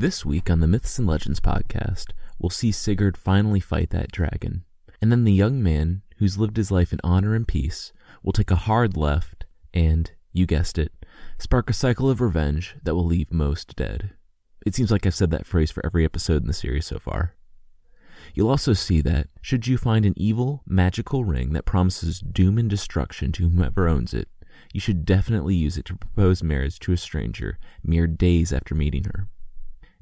This week on the Myths and Legends podcast, we'll see Sigurd finally fight that dragon. And then the young man who's lived his life in honor and peace will take a hard left and, you guessed it, spark a cycle of revenge that will leave most dead. It seems like I've said that phrase for every episode in the series so far. You'll also see that, should you find an evil, magical ring that promises doom and destruction to whomever owns it, you should definitely use it to propose marriage to a stranger mere days after meeting her.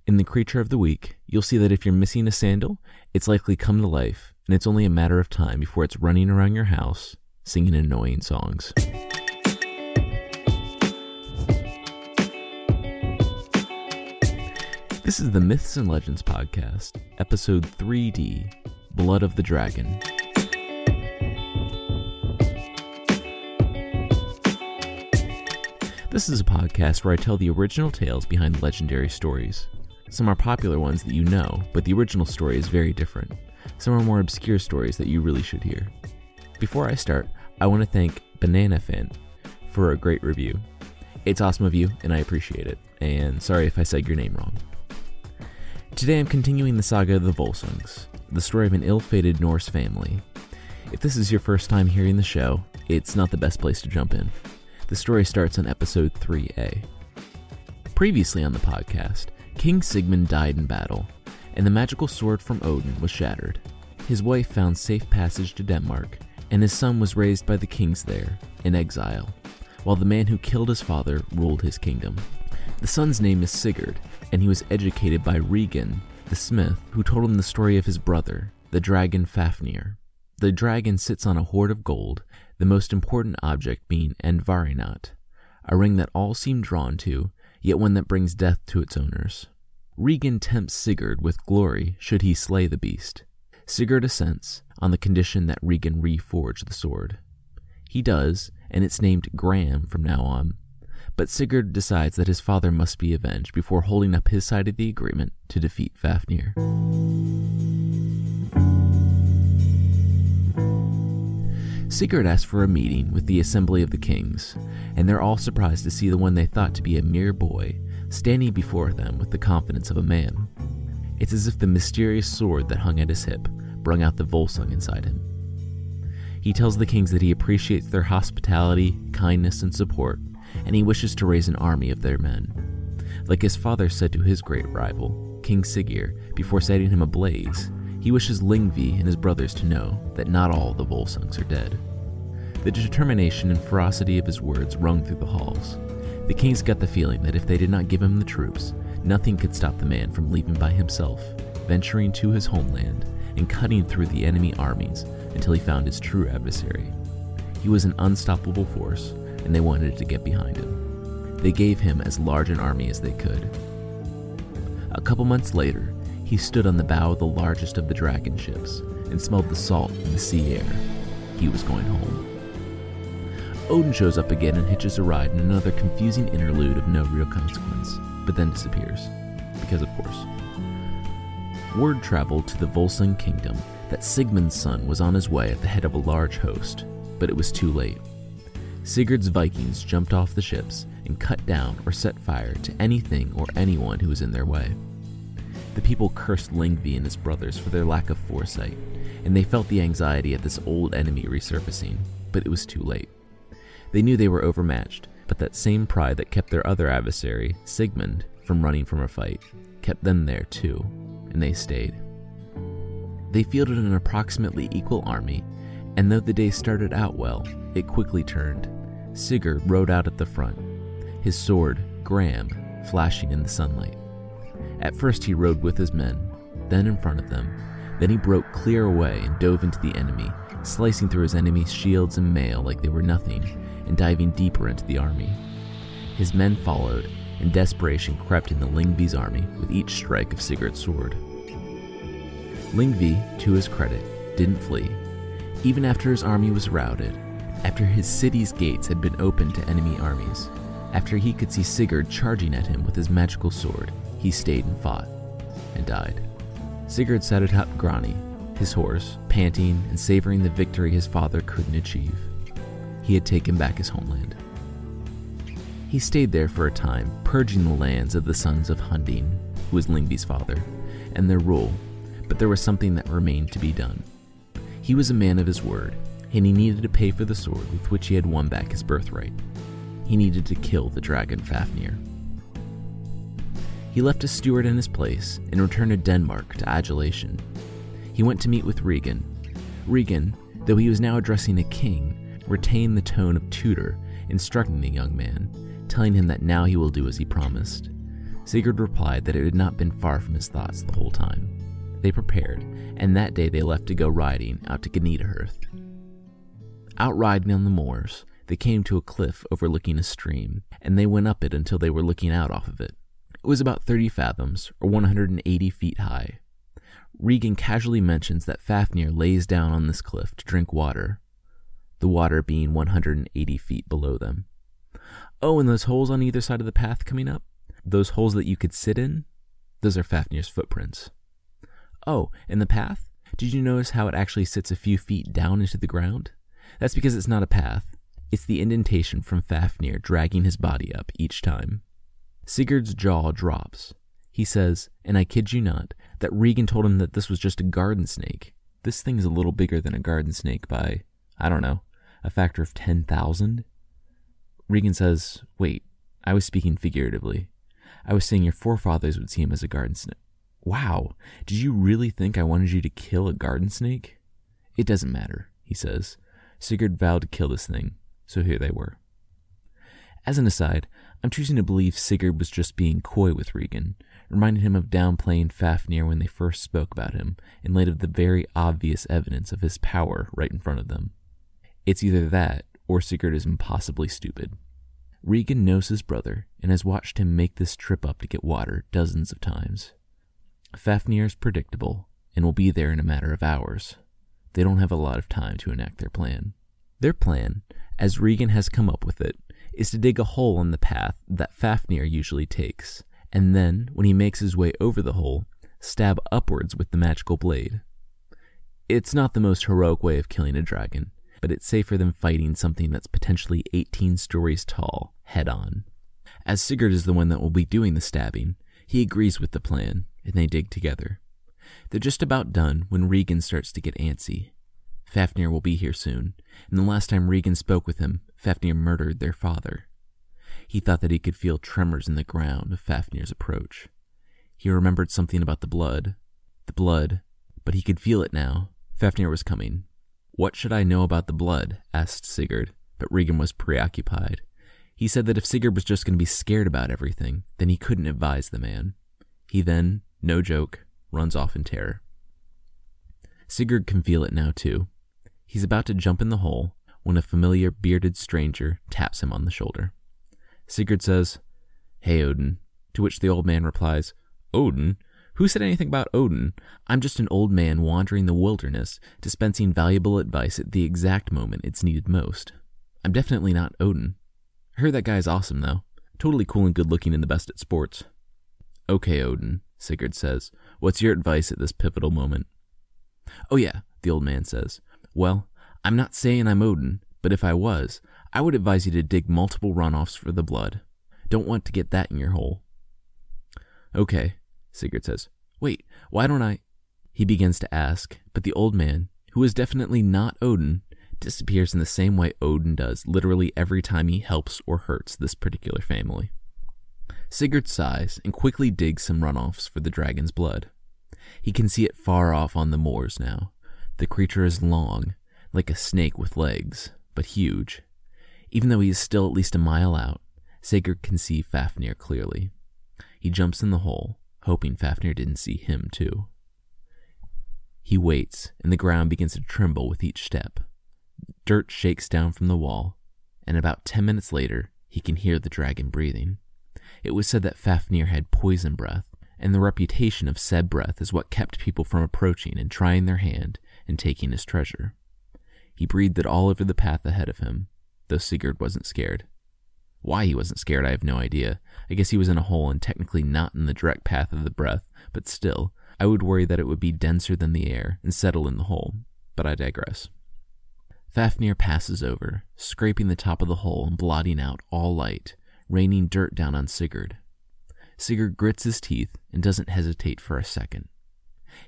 In the Creature of the Week, you'll see that if you're missing a sandal, it's likely come to life, and it's only a matter of time before it's running around your house singing annoying songs. This is the Myths and Legends Podcast, Episode 3D Blood of the Dragon. This is a podcast where I tell the original tales behind legendary stories. Some are popular ones that you know, but the original story is very different. Some are more obscure stories that you really should hear. Before I start, I want to thank Banana Fan for a great review. It's awesome of you, and I appreciate it. And sorry if I said your name wrong. Today I'm continuing the saga of the Volsungs, the story of an ill fated Norse family. If this is your first time hearing the show, it's not the best place to jump in. The story starts on episode 3A. Previously on the podcast, King Sigmund died in battle, and the magical sword from Odin was shattered. His wife found safe passage to Denmark, and his son was raised by the kings there, in exile, while the man who killed his father ruled his kingdom. The son's name is Sigurd, and he was educated by Regan, the smith, who told him the story of his brother, the dragon Fafnir. The dragon sits on a hoard of gold the most important object being Andvaranaut, a ring that all seem drawn to, yet one that brings death to its owners. Regan tempts Sigurd with glory should he slay the beast. Sigurd assents on the condition that Regan reforge the sword. He does, and it's named Gram from now on. But Sigurd decides that his father must be avenged before holding up his side of the agreement to defeat Fafnir. Sigurd asks for a meeting with the Assembly of the Kings, and they're all surprised to see the one they thought to be a mere boy standing before them with the confidence of a man. It's as if the mysterious sword that hung at his hip brung out the Volsung inside him. He tells the kings that he appreciates their hospitality, kindness, and support, and he wishes to raise an army of their men. Like his father said to his great rival, King Siggeir, before setting him ablaze, he wishes Lyngvi and his brothers to know that not all the Volsungs are dead. The determination and ferocity of his words rung through the halls. The kings got the feeling that if they did not give him the troops, nothing could stop the man from leaving by himself, venturing to his homeland, and cutting through the enemy armies until he found his true adversary. He was an unstoppable force, and they wanted to get behind him. They gave him as large an army as they could. A couple months later, he stood on the bow of the largest of the dragon ships and smelled the salt in the sea air. He was going home. Odin shows up again and hitches a ride in another confusing interlude of no real consequence, but then disappears. Because, of course. Word traveled to the Volsung kingdom that Sigmund's son was on his way at the head of a large host, but it was too late. Sigurd's Vikings jumped off the ships and cut down or set fire to anything or anyone who was in their way. The people cursed Lyngvi and his brothers for their lack of foresight, and they felt the anxiety at this old enemy resurfacing, but it was too late. They knew they were overmatched, but that same pride that kept their other adversary, Sigmund, from running from a fight, kept them there too, and they stayed. They fielded an approximately equal army, and though the day started out well, it quickly turned. Sigurd rode out at the front, his sword, Gram, flashing in the sunlight. At first, he rode with his men, then in front of them. Then he broke clear away and dove into the enemy, slicing through his enemy's shields and mail like they were nothing, and diving deeper into the army. His men followed, and desperation crept into Lyngvi's army with each strike of Sigurd's sword. Lyngvi, to his credit, didn't flee. Even after his army was routed, after his city's gates had been opened to enemy armies, after he could see Sigurd charging at him with his magical sword, he stayed and fought, and died. Sigurd sat atop Grani, his horse, panting and savoring the victory his father couldn't achieve. He had taken back his homeland. He stayed there for a time, purging the lands of the sons of Hunding, who was Lyngvi's father, and their rule, but there was something that remained to be done. He was a man of his word, and he needed to pay for the sword with which he had won back his birthright. He needed to kill the dragon Fafnir. He left a steward in his place and returned to Denmark to adulation. He went to meet with Regan. Regan, though he was now addressing a king, retained the tone of tutor, instructing the young man, telling him that now he will do as he promised. Sigurd replied that it had not been far from his thoughts the whole time. They prepared, and that day they left to go riding out to Gnitaheath. Out riding on the moors, they came to a cliff overlooking a stream, and they went up it until they were looking out off of it. It was about 30 fathoms, or 180 feet high. Regan casually mentions that Fafnir lays down on this cliff to drink water, the water being 180 feet below them. Oh, and those holes on either side of the path coming up? Those holes that you could sit in? Those are Fafnir's footprints. Oh, and the path? Did you notice how it actually sits a few feet down into the ground? That's because it's not a path. It's the indentation from Fafnir dragging his body up each time. Sigurd's jaw drops. He says, and I kid you not, that Regan told him that this was just a garden snake. This thing's a little bigger than a garden snake by, I don't know, a factor of 10,000? Regan says, Wait, I was speaking figuratively. I was saying your forefathers would see him as a garden snake. Wow, did you really think I wanted you to kill a garden snake? It doesn't matter, he says. Sigurd vowed to kill this thing, so here they were. As an aside, I'm choosing to believe Sigurd was just being coy with Regan, reminding him of downplaying Fafnir when they first spoke about him, in light of the very obvious evidence of his power right in front of them. It's either that, or Sigurd is impossibly stupid. Regan knows his brother and has watched him make this trip up to get water dozens of times. Fafnir is predictable and will be there in a matter of hours. They don't have a lot of time to enact their plan. Their plan, as Regan has come up with it, is to dig a hole in the path that Fafnir usually takes, and then, when he makes his way over the hole, stab upwards with the magical blade. It's not the most heroic way of killing a dragon, but it's safer than fighting something that's potentially 18 stories tall head on. As Sigurd is the one that will be doing the stabbing, he agrees with the plan, and they dig together. They're just about done when Regan starts to get antsy. Fafnir will be here soon, and the last time Regan spoke with him, Fafnir murdered their father. He thought that he could feel tremors in the ground of Fafnir's approach. He remembered something about the blood. The blood, but he could feel it now. Fafnir was coming. What should I know about the blood? asked Sigurd, but Regan was preoccupied. He said that if Sigurd was just going to be scared about everything, then he couldn't advise the man. He then, no joke, runs off in terror. Sigurd can feel it now, too. He's about to jump in the hole when a familiar bearded stranger taps him on the shoulder. Sigurd says, Hey, Odin, to which the old man replies, Odin? Who said anything about Odin? I'm just an old man wandering the wilderness, dispensing valuable advice at the exact moment it's needed most. I'm definitely not Odin. I heard that guy's awesome, though. Totally cool and good looking and the best at sports. Okay, Odin, Sigurd says. What's your advice at this pivotal moment? Oh, yeah, the old man says. Well, I'm not saying I'm Odin, but if I was, I would advise you to dig multiple runoffs for the blood. Don't want to get that in your hole. Okay, Sigurd says. Wait, why don't I? He begins to ask, but the old man, who is definitely not Odin, disappears in the same way Odin does literally every time he helps or hurts this particular family. Sigurd sighs and quickly digs some runoffs for the dragon's blood. He can see it far off on the moors now, the creature is long, like a snake with legs, but huge. Even though he is still at least a mile out, Sigurd can see Fafnir clearly. He jumps in the hole, hoping Fafnir didn't see him too. He waits, and the ground begins to tremble with each step. Dirt shakes down from the wall, and about ten minutes later, he can hear the dragon breathing. It was said that Fafnir had poison breath, and the reputation of said breath is what kept people from approaching and trying their hand and taking his treasure. He breathed it all over the path ahead of him, though Sigurd wasn't scared. Why he wasn't scared, I have no idea. I guess he was in a hole and technically not in the direct path of the breath, but still, I would worry that it would be denser than the air and settle in the hole. But I digress. Fafnir passes over, scraping the top of the hole and blotting out all light, raining dirt down on Sigurd. Sigurd grits his teeth and doesn't hesitate for a second.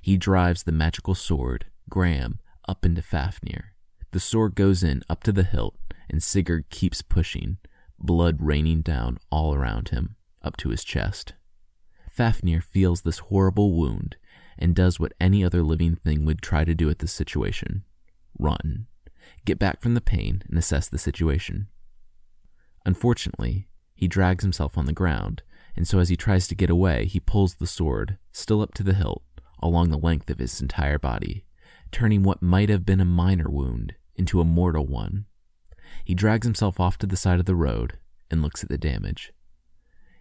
He drives the magical sword, Gram, up into Fafnir. The sword goes in up to the hilt, and Sigurd keeps pushing, blood raining down all around him, up to his chest. Fafnir feels this horrible wound and does what any other living thing would try to do at this situation run, get back from the pain, and assess the situation. Unfortunately, he drags himself on the ground, and so as he tries to get away, he pulls the sword, still up to the hilt, along the length of his entire body, turning what might have been a minor wound into a mortal one. He drags himself off to the side of the road and looks at the damage.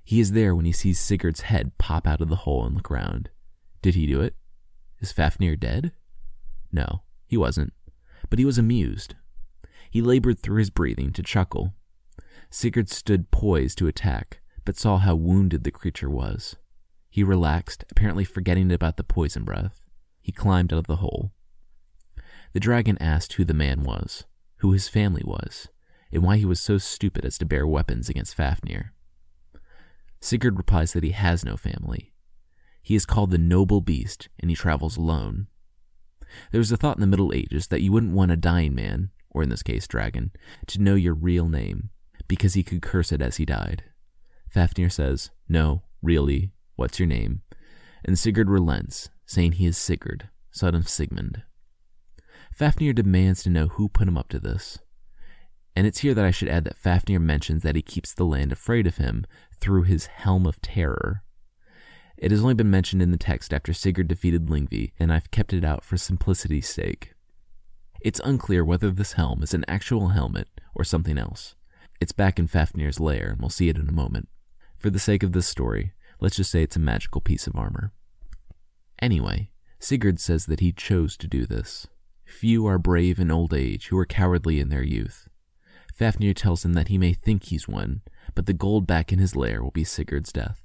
He is there when he sees Sigurd's head pop out of the hole and look round. Did he do it? Is Fafnir dead? No, he wasn't, but he was amused. He labored through his breathing to chuckle. Sigurd stood poised to attack, but saw how wounded the creature was. He relaxed, apparently forgetting about the poison breath. He climbed out of the hole. The dragon asked who the man was, who his family was, and why he was so stupid as to bear weapons against Fafnir. Sigurd replies that he has no family. He is called the Noble Beast, and he travels alone. There was a thought in the Middle Ages that you wouldn't want a dying man, or in this case, dragon, to know your real name, because he could curse it as he died. Fafnir says, No, really, what's your name? And Sigurd relents, saying he is Sigurd, son of Sigmund. Fafnir demands to know who put him up to this. And it's here that I should add that Fafnir mentions that he keeps the land afraid of him through his Helm of Terror. It has only been mentioned in the text after Sigurd defeated Lyngvi, and I've kept it out for simplicity's sake. It's unclear whether this helm is an actual helmet or something else. It's back in Fafnir's lair, and we'll see it in a moment. For the sake of this story, let's just say it's a magical piece of armor. Anyway, Sigurd says that he chose to do this. Few are brave in old age who are cowardly in their youth. Fafnir tells him that he may think he's won, but the gold back in his lair will be Sigurd's death.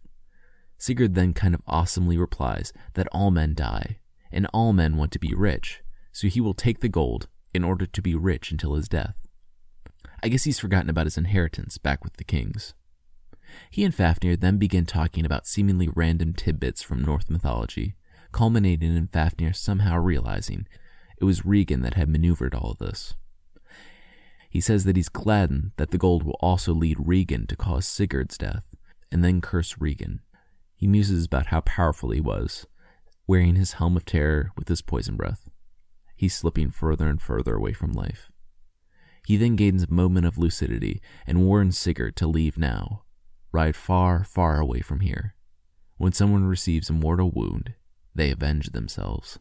Sigurd then kind of awesomely replies that all men die, and all men want to be rich, so he will take the gold in order to be rich until his death. I guess he's forgotten about his inheritance back with the kings. He and Fafnir then begin talking about seemingly random tidbits from Norse mythology, culminating in Fafnir somehow realizing it was Regan that had maneuvered all this. He says that he's gladdened that the gold will also lead Regan to cause Sigurd's death, and then curse Regan. He muses about how powerful he was, wearing his helm of terror with his poison breath. He's slipping further and further away from life. He then gains a moment of lucidity and warns Sigurd to leave now, ride far, far away from here. When someone receives a mortal wound, they avenge themselves.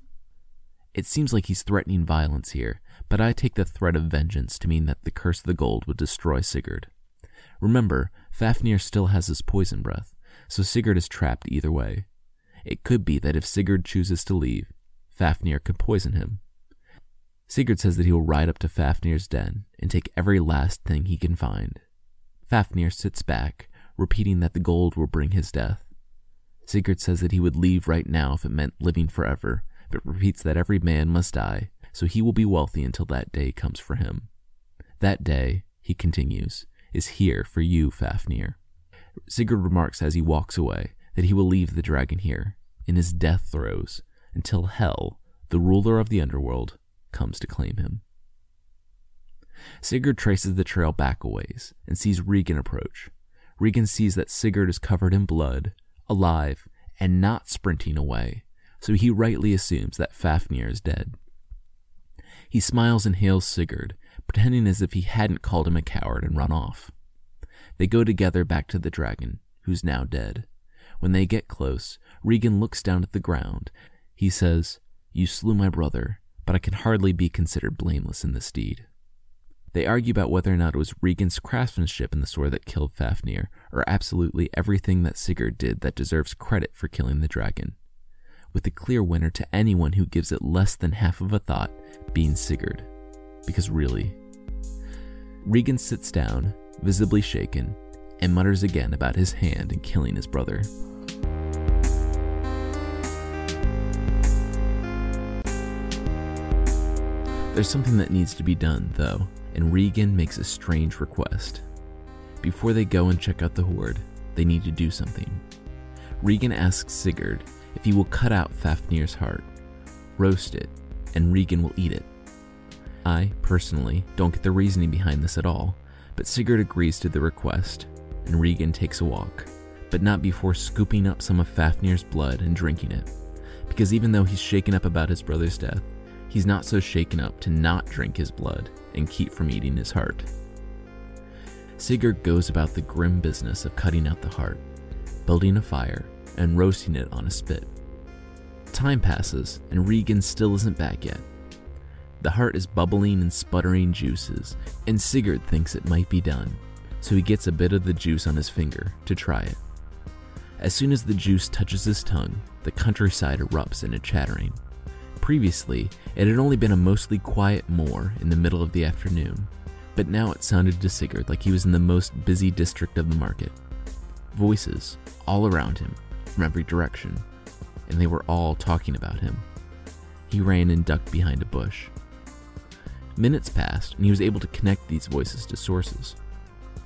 It seems like he's threatening violence here, but I take the threat of vengeance to mean that the curse of the gold would destroy Sigurd. Remember, Fafnir still has his poison breath, so Sigurd is trapped either way. It could be that if Sigurd chooses to leave, Fafnir could poison him. Sigurd says that he will ride up to Fafnir's den and take every last thing he can find. Fafnir sits back, repeating that the gold will bring his death. Sigurd says that he would leave right now if it meant living forever, but repeats that every man must die, so he will be wealthy until that day comes for him. That day, he continues, is here for you, Fafnir. Sigurd remarks as he walks away that he will leave the dragon here, in his death throes, until Hel, the ruler of the underworld, comes to claim him. Sigurd traces the trail back a ways and sees Regan approach. Regan sees that Sigurd is covered in blood, alive, and not sprinting away, so he rightly assumes that Fafnir is dead. He smiles and hails Sigurd, pretending as if he hadn't called him a coward and run off. They go together back to the dragon, who's now dead. When they get close, Regan looks down at the ground. He says, You slew my brother, but I can hardly be considered blameless in this deed. They argue about whether or not it was Regan's craftsmanship in the sword that killed Fafnir, or absolutely everything that Sigurd did that deserves credit for killing the dragon with the clear winner to anyone who gives it less than half of a thought being Sigurd. Because really, Regan sits down, visibly shaken, and mutters again about his hand in killing his brother. There's something that needs to be done, though, and Regan makes a strange request. Before they go and check out the hoard, they need to do something. Regan asks Sigurd if he will cut out Fafnir's heart, roast it, and Regan will eat it. I, personally, don't get the reasoning behind this at all, but Sigurd agrees to the request, and Regan takes a walk, but not before scooping up some of Fafnir's blood and drinking it. Because even though he's shaken up about his brother's death, he's not so shaken up to not drink his blood and keep from eating his heart. Sigurd goes about the grim business of cutting out the heart, building a fire, and roasting it on a spit. Time passes, and Regan still isn't back yet. The heart is bubbling and sputtering juices, and Sigurd thinks it might be done, so he gets a bit of the juice on his finger to try it. As soon as the juice touches his tongue, the countryside erupts in a chattering. Previously, it had only been a mostly quiet moor in the middle of the afternoon, but now it sounded to Sigurd like he was in the most busy district of the market. Voices all around him, from every direction, and they were all talking about him. He ran and ducked behind a bush. Minutes passed, and he was able to connect these voices to sources.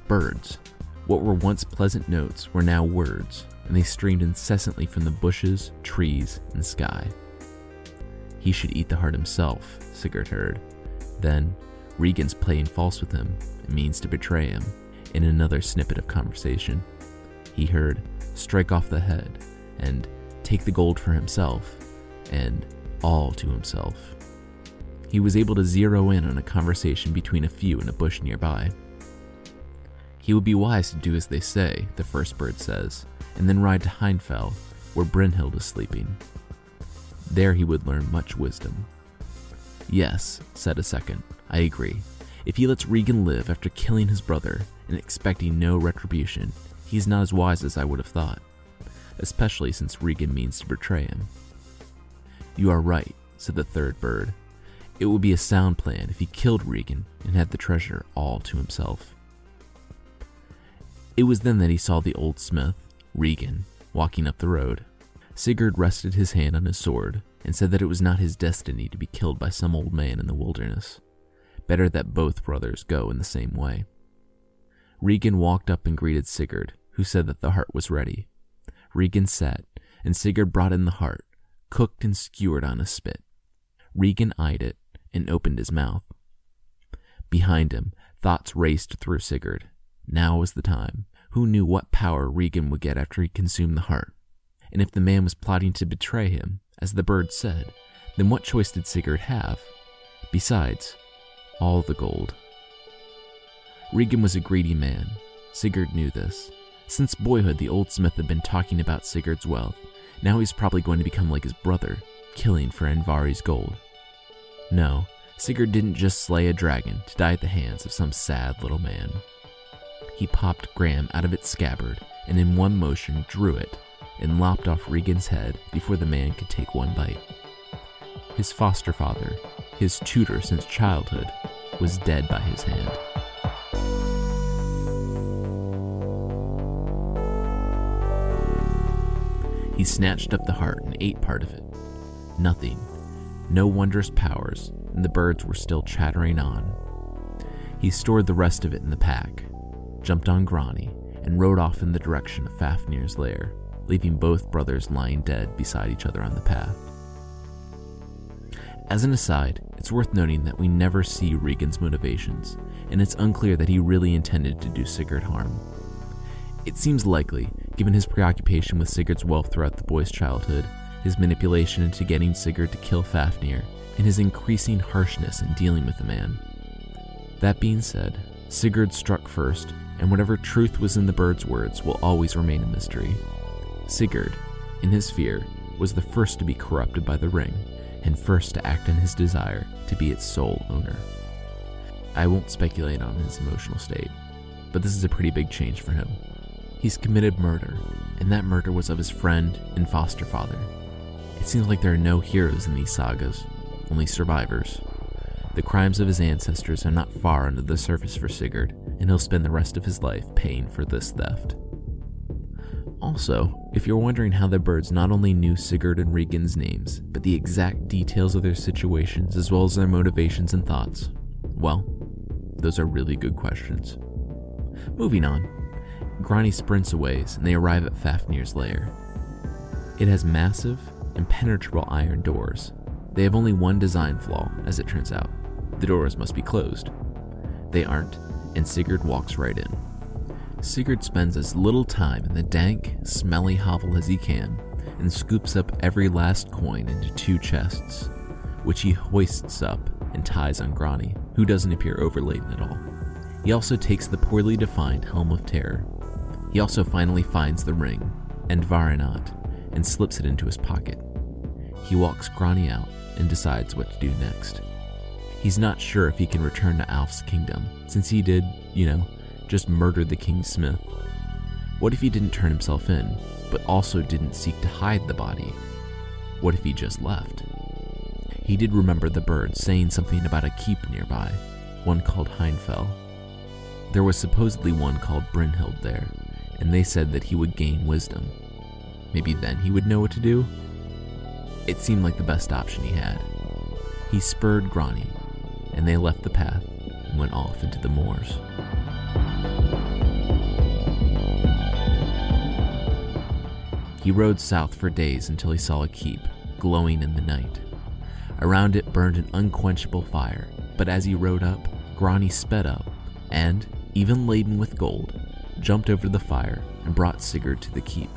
Birds. What were once pleasant notes were now words, and they streamed incessantly from the bushes, trees, and sky. He should eat the heart himself, Sigurd heard. Then, Regan's playing false with him means to betray him. In another snippet of conversation, he heard, strike off the head, and take the gold for himself, and all to himself he was able to zero in on a conversation between a few in a bush nearby. He would be wise to do as they say, the first bird says, and then ride to Hindfell, where Brynhild is sleeping. There he would learn much wisdom. Yes, said a second, I agree. If he lets Regan live after killing his brother and expecting no retribution, he's not as wise as I would have thought, especially since Regan means to betray him. You are right, said the third bird, it would be a sound plan if he killed Regan and had the treasure all to himself. It was then that he saw the old smith, Regan, walking up the road. Sigurd rested his hand on his sword and said that it was not his destiny to be killed by some old man in the wilderness. Better that both brothers go in the same way. Regan walked up and greeted Sigurd, who said that the heart was ready. Regan sat, and Sigurd brought in the heart, cooked and skewered on a spit. Regan eyed it and opened his mouth. Behind him, thoughts raced through Sigurd. Now was the time. Who knew what power Regan would get after he consumed the heart? And if the man was plotting to betray him, as the bird said, then what choice did Sigurd have? Besides, all the gold. Regan was a greedy man. Sigurd knew this. Since boyhood, the old smith had been talking about Sigurd's wealth. Now he's probably going to become like his brother, killing for Andvari's gold. No, Sigurd didn't just slay a dragon to die at the hands of some sad little man. He popped Gram out of its scabbard and in one motion drew it and lopped off Regan's head before the man could take one bite. His foster father, his tutor since childhood, was dead by his hand. He snatched up the heart and ate part of it. Nothing no wondrous powers, and the birds were still chattering on. He stored the rest of it in the pack, jumped on Grani, and rode off in the direction of Fafnir's lair, leaving both brothers lying dead beside each other on the path. As an aside, it's worth noting that we never see Regan's motivations, and it's unclear that he really intended to do Sigurd harm. It seems likely, given his preoccupation with Sigurd's wealth throughout the boy's childhood, his manipulation into getting Sigurd to kill Fafnir, and his increasing harshness in dealing with the man. That being said, Sigurd struck first, and whatever truth was in the bird's words will always remain a mystery. Sigurd, in his fear, was the first to be corrupted by the ring, and first to act in his desire to be its sole owner. I won't speculate on his emotional state, but this is a pretty big change for him. He's committed murder, and that murder was of his friend and foster father, it seems like there are no heroes in these sagas, only survivors. The crimes of his ancestors are not far under the surface for Sigurd, and he'll spend the rest of his life paying for this theft. Also, if you're wondering how the birds not only knew Sigurd and Regan's names, but the exact details of their situations as well as their motivations and thoughts, well, those are really good questions. Moving on. Grani sprints away and they arrive at Fafnir's lair. It has massive, impenetrable iron doors. They have only one design flaw, as it turns out. The doors must be closed. They aren't, and Sigurd walks right in. Sigurd spends as little time in the dank, smelly hovel as he can and scoops up every last coin into two chests, which he hoists up and ties on Grani, who doesn't appear overladen at all. He also takes the poorly defined Helm of Terror. He also finally finds the ring, Andvaranaut, and slips it into his pocket. He walks Grani out and decides what to do next. He's not sure if he can return to Alf's kingdom, since he did, you know, just murder the King's Smith. What if he didn't turn himself in, but also didn't seek to hide the body? What if he just left? He did remember the birds saying something about a keep nearby, one called Hindfell. There was supposedly one called Brynhild there, and they said that he would gain wisdom. Maybe then he would know what to do? It seemed like the best option he had. He spurred Grani, and they left the path and went off into the moors. He rode south for days until he saw a keep, glowing in the night. Around it burned an unquenchable fire, but as he rode up, Grani sped up, and, even laden with gold, jumped over the fire and brought Sigurd to the keep.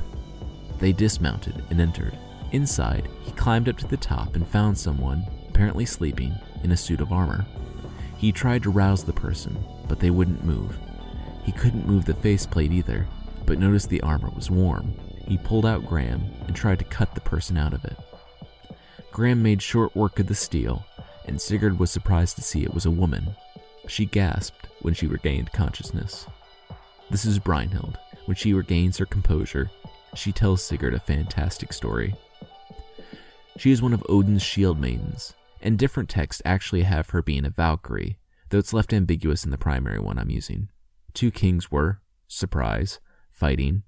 They dismounted and entered. Inside, he climbed up to the top and found someone, apparently sleeping, in a suit of armor. He tried to rouse the person, but they wouldn't move. He couldn't move the faceplate either, but noticed the armor was warm. He pulled out Gram and tried to cut the person out of it. Gram made short work of the steel, and Sigurd was surprised to see it was a woman. She gasped when she regained consciousness. This is Brynhild. When she regains her composure, she tells Sigurd a fantastic story. She is one of Odin's shield maidens, and different texts actually have her being a Valkyrie, though it's left ambiguous in the primary one I'm using. Two kings were, surprise, fighting,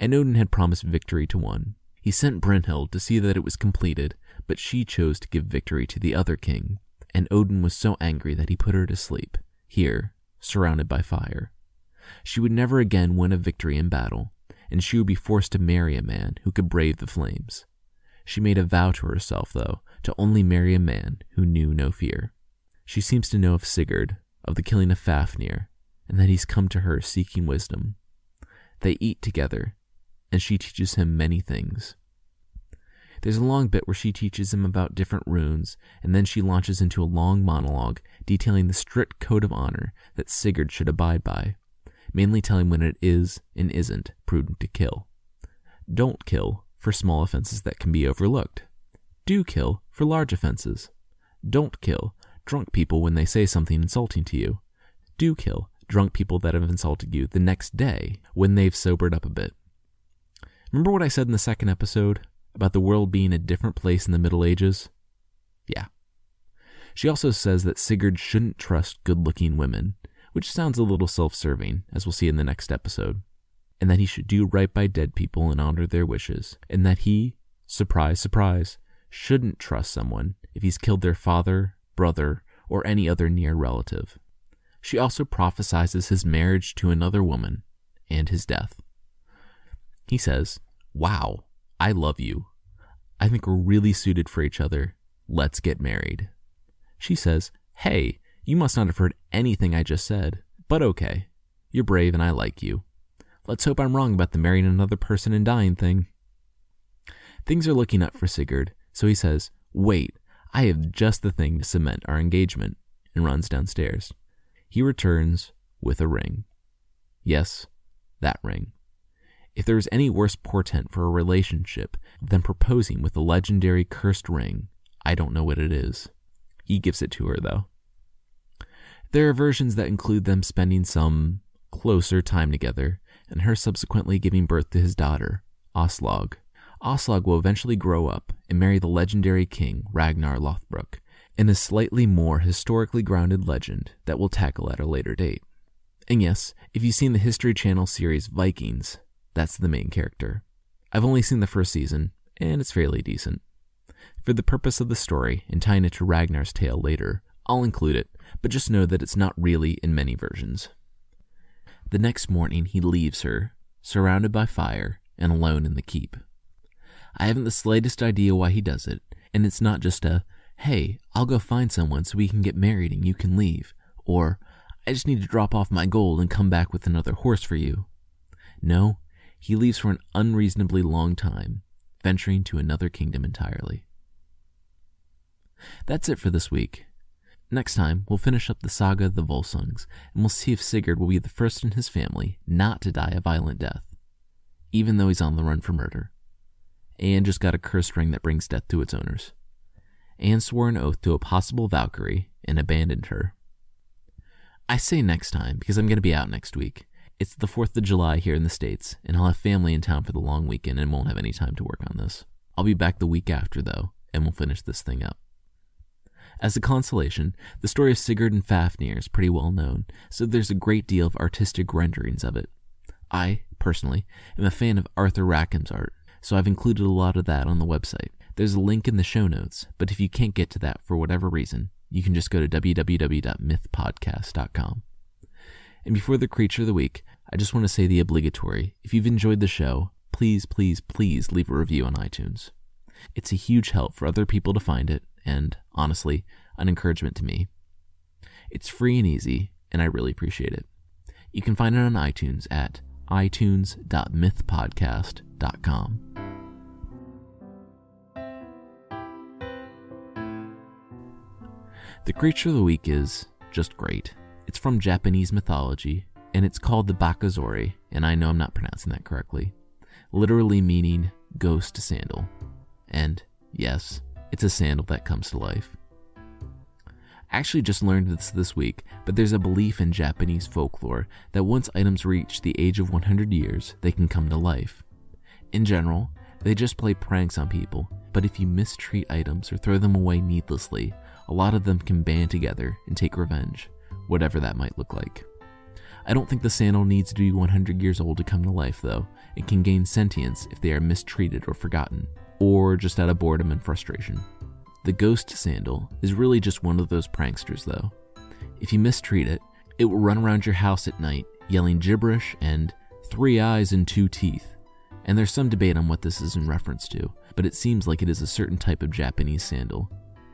and Odin had promised victory to one. He sent Brynhild to see that it was completed, but she chose to give victory to the other king, and Odin was so angry that he put her to sleep, here, surrounded by fire. She would never again win a victory in battle, and she would be forced to marry a man who could brave the flames. She made a vow to herself, though, to only marry a man who knew no fear. She seems to know of Sigurd, of the killing of Fafnir, and that he's come to her seeking wisdom. They eat together, and she teaches him many things. There's a long bit where she teaches him about different runes, and then she launches into a long monologue detailing the strict code of honor that Sigurd should abide by, mainly telling when it is and isn't prudent to kill. Don't kill for small offenses that can be overlooked. Do kill for large offenses. Don't kill drunk people when they say something insulting to you. Do kill drunk people that have insulted you the next day when they've sobered up a bit. Remember what I said in the second episode about the world being a different place in the Middle Ages? Yeah. She also says that Sigurd shouldn't trust good looking women, which sounds a little self serving, as we'll see in the next episode, and that he should do right by dead people and honor their wishes, and that he, surprise, surprise, shouldn't trust someone if he's killed their father, brother, or any other near relative. She also prophesies his marriage to another woman and his death. He says, Wow, I love you. I think we're really suited for each other. Let's get married. She says, Hey, you must not have heard anything I just said, but okay. You're brave and I like you. Let's hope I'm wrong about the marrying another person and dying thing. Things are looking up for Sigurd, so he says, Wait, I have just the thing to cement our engagement, and runs downstairs. He returns with a ring. Yes, that ring. If there is any worse portent for a relationship than proposing with the legendary cursed ring, I don't know what it is. He gives it to her, though. There are versions that include them spending some closer time together, and her subsequently giving birth to his daughter, Aslaug. Aslaug will eventually grow up and marry the legendary king Ragnar Lothbrok, in a slightly more historically grounded legend that we'll tackle at a later date. And yes, if you've seen the History Channel series Vikings, that's the main character. I've only seen the first season, and it's fairly decent. For the purpose of the story and tying it to Ragnar's tale later, I'll include it, but just know that it's not really in many versions. The next morning, he leaves her, surrounded by fire and alone in the keep. I haven't the slightest idea why he does it, and it's not just a, hey, I'll go find someone so we can get married and you can leave, or I just need to drop off my gold and come back with another horse for you. No, he leaves for an unreasonably long time, venturing to another kingdom entirely. That's it for this week. Next time, we'll finish up the saga of the Volsungs, and we'll see if Sigurd will be the first in his family not to die a violent death, even though he's on the run for murder. Anne just got a cursed ring that brings death to its owners. Anne swore an oath to a possible Valkyrie and abandoned her. I say next time because I'm going to be out next week. It's the 4th of July here in the States, and I'll have family in town for the long weekend and won't have any time to work on this. I'll be back the week after, though, and we'll finish this thing up. As a consolation, the story of Sigurd and Fafnir is pretty well known, so there's a great deal of artistic renderings of it. I, personally, am a fan of Arthur Rackham's art, so I've included a lot of that on the website. There's a link in the show notes, but if you can't get to that for whatever reason, you can just go to www.mythpodcast.com. And before the creature of the week, I just want to say the obligatory if you've enjoyed the show, please, please, please leave a review on iTunes. It's a huge help for other people to find it, and honestly, an encouragement to me. It's free and easy, and I really appreciate it. You can find it on iTunes at itunes.mythpodcast.com. The creature of the week is just great. It's from Japanese mythology, and it's called the Bakazori, and I know I'm not pronouncing that correctly, literally meaning ghost sandal. And yes, it's a sandal that comes to life. I actually just learned this this week, but there's a belief in Japanese folklore that once items reach the age of 100 years, they can come to life. In general, they just play pranks on people, but if you mistreat items or throw them away needlessly, a lot of them can band together and take revenge, whatever that might look like. I don't think the sandal needs to be 100 years old to come to life, though. It can gain sentience if they are mistreated or forgotten, or just out of boredom and frustration. The ghost sandal is really just one of those pranksters, though. If you mistreat it, it will run around your house at night, yelling gibberish and three eyes and two teeth. And there's some debate on what this is in reference to, but it seems like it is a certain type of Japanese sandal,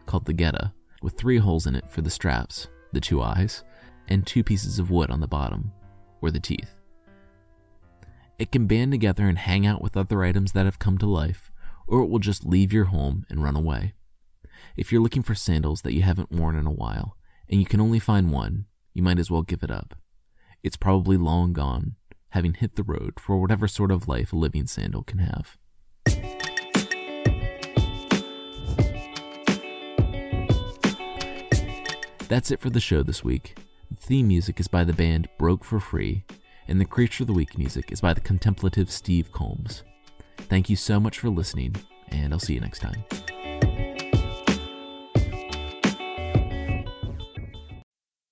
called the geta, with three holes in it for the straps, the two eyes, and two pieces of wood on the bottom, or the teeth. It can band together and hang out with other items that have come to life, or it will just leave your home and run away. If you're looking for sandals that you haven't worn in a while, and you can only find one, you might as well give it up. It's probably long gone, having hit the road for whatever sort of life a living sandal can have. That's it for the show this week. The theme music is by the band Broke for Free, and the Creature of the Week music is by the contemplative Steve Combs. Thank you so much for listening, and I'll see you next time.